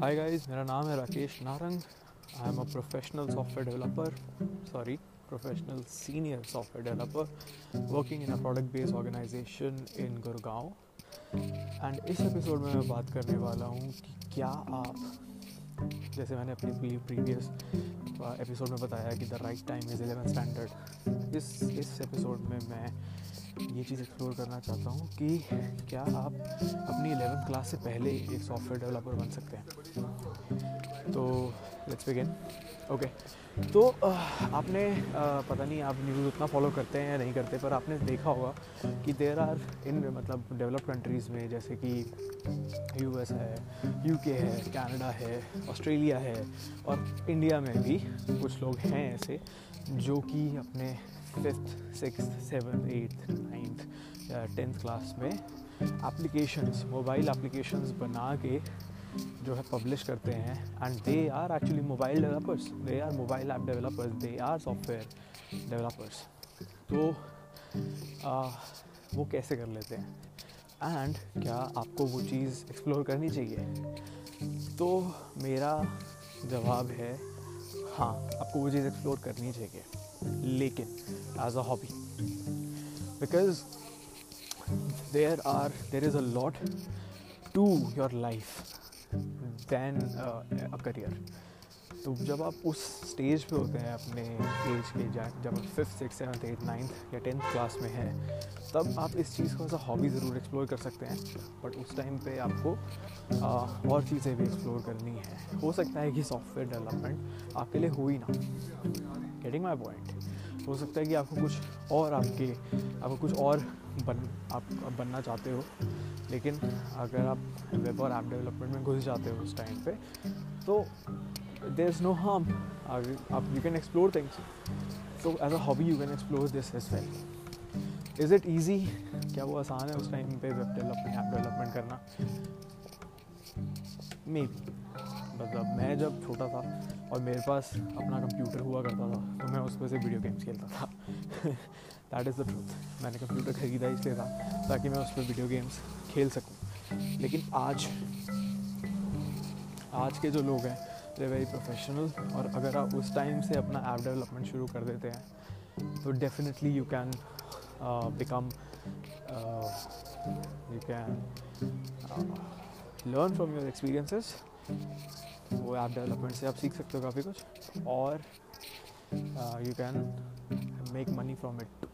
Hi guys मेरा नाम है Rakesh Narang. I am a professional software developer sorry professional senior software developer working in a product based organisation in Gurgaon and इस episode में मैं बात करने वाला हूँ कि क्या आप, जैसे मैंने अपनी प्रीवियस एपिसोड में बताया कि the right time is eleven standard इस इस एपिसोड में मैं ये चीज़ एक्सप्लोर करना चाहता हूँ कि क्या आप अपनी एलेवेंथ क्लास से पहले एक सॉफ्टवेयर डेवलपर बन सकते हैं? तो लेट्स बिगिन ओके तो आपने पता नहीं आप न्यूज़ उतना फॉलो करते हैं या नहीं करते, पर आपने देखा होगा कि देर आर इन मतलब डेवलप कंट्रीज़ में जैसे कि यूएस है यूके है कनाडा है ऑस्ट्रेलिया है और इंडिया में भी कुछ लोग हैं ऐसे जो कि अपने fifth six seven eighth ninth या टेंथ क्लास में एप्लीकेशंस मोबाइल एप्लीकेशंस बना के जो है पब्लिश करते हैं। And they are actually mobile developers they are mobile app developers they are software developers तो आ, वो कैसे कर लेते हैं? एंड क्या आपको वो चीज़ एक्सप्लोर करनी चाहिए? तो मेरा जवाब है हाँ आपको वो चीज़ एक्सप्लोर करनी चाहिए। लेकिन as a hobby because there are there is a lot to your life than a career तो जब आप उस स्टेज पे होते हैं अपने एज के जब आप fifth six seventh eight ninth या टेंथ क्लास में हैं तब आप इस चीज़ को एज अ हॉबी ज़रूर एक्सप्लोर कर सकते हैं। बट उस टाइम पे आपको आ, और चीज़ें भी एक्सप्लोर करनी है। हो सकता है कि सॉफ्टवेयर डेवलपमेंट आपके लिए हो ही ना। गेटिंग माई पॉइंट हो सकता है कि आपको कुछ और आपके आपको कुछ और बन आप बनना चाहते हो। लेकिन अगर आप वेब और ऐप डेवलपमेंट में घुस जाते हो उस टाइम पे तो देर इज़ नो हार्म आप यू कैन एक्सप्लोर थिंग्स तो as a hobby you can explore this as well is it easy क्या वो आसान है उस टाइम पे वेब डेवलपमेंट ऐप डेवलपमेंट करना? मे बी मतलब मैं जब छोटा था और मेरे पास अपना कंप्यूटर हुआ करता था तो मैं उस पर से वीडियो गेम्स खेलता था। दैट इज़ द ट्रूथ मैंने कंप्यूटर ख़रीदा इसलिए था, ताकि मैं उस पर वीडियो गेम्स खेल सकूँ। लेकिन आज आज के जो लोग हैं दे वेरी प्रोफेशनल और अगर आप उस टाइम से अपना ऐप डेवलपमेंट शुरू कर देते हैं तो definitely you can become you can learn from your experiences वो ऐप डेवलपमेंट से आप सीख सकते हो काफ़ी कुछ और you can make money from it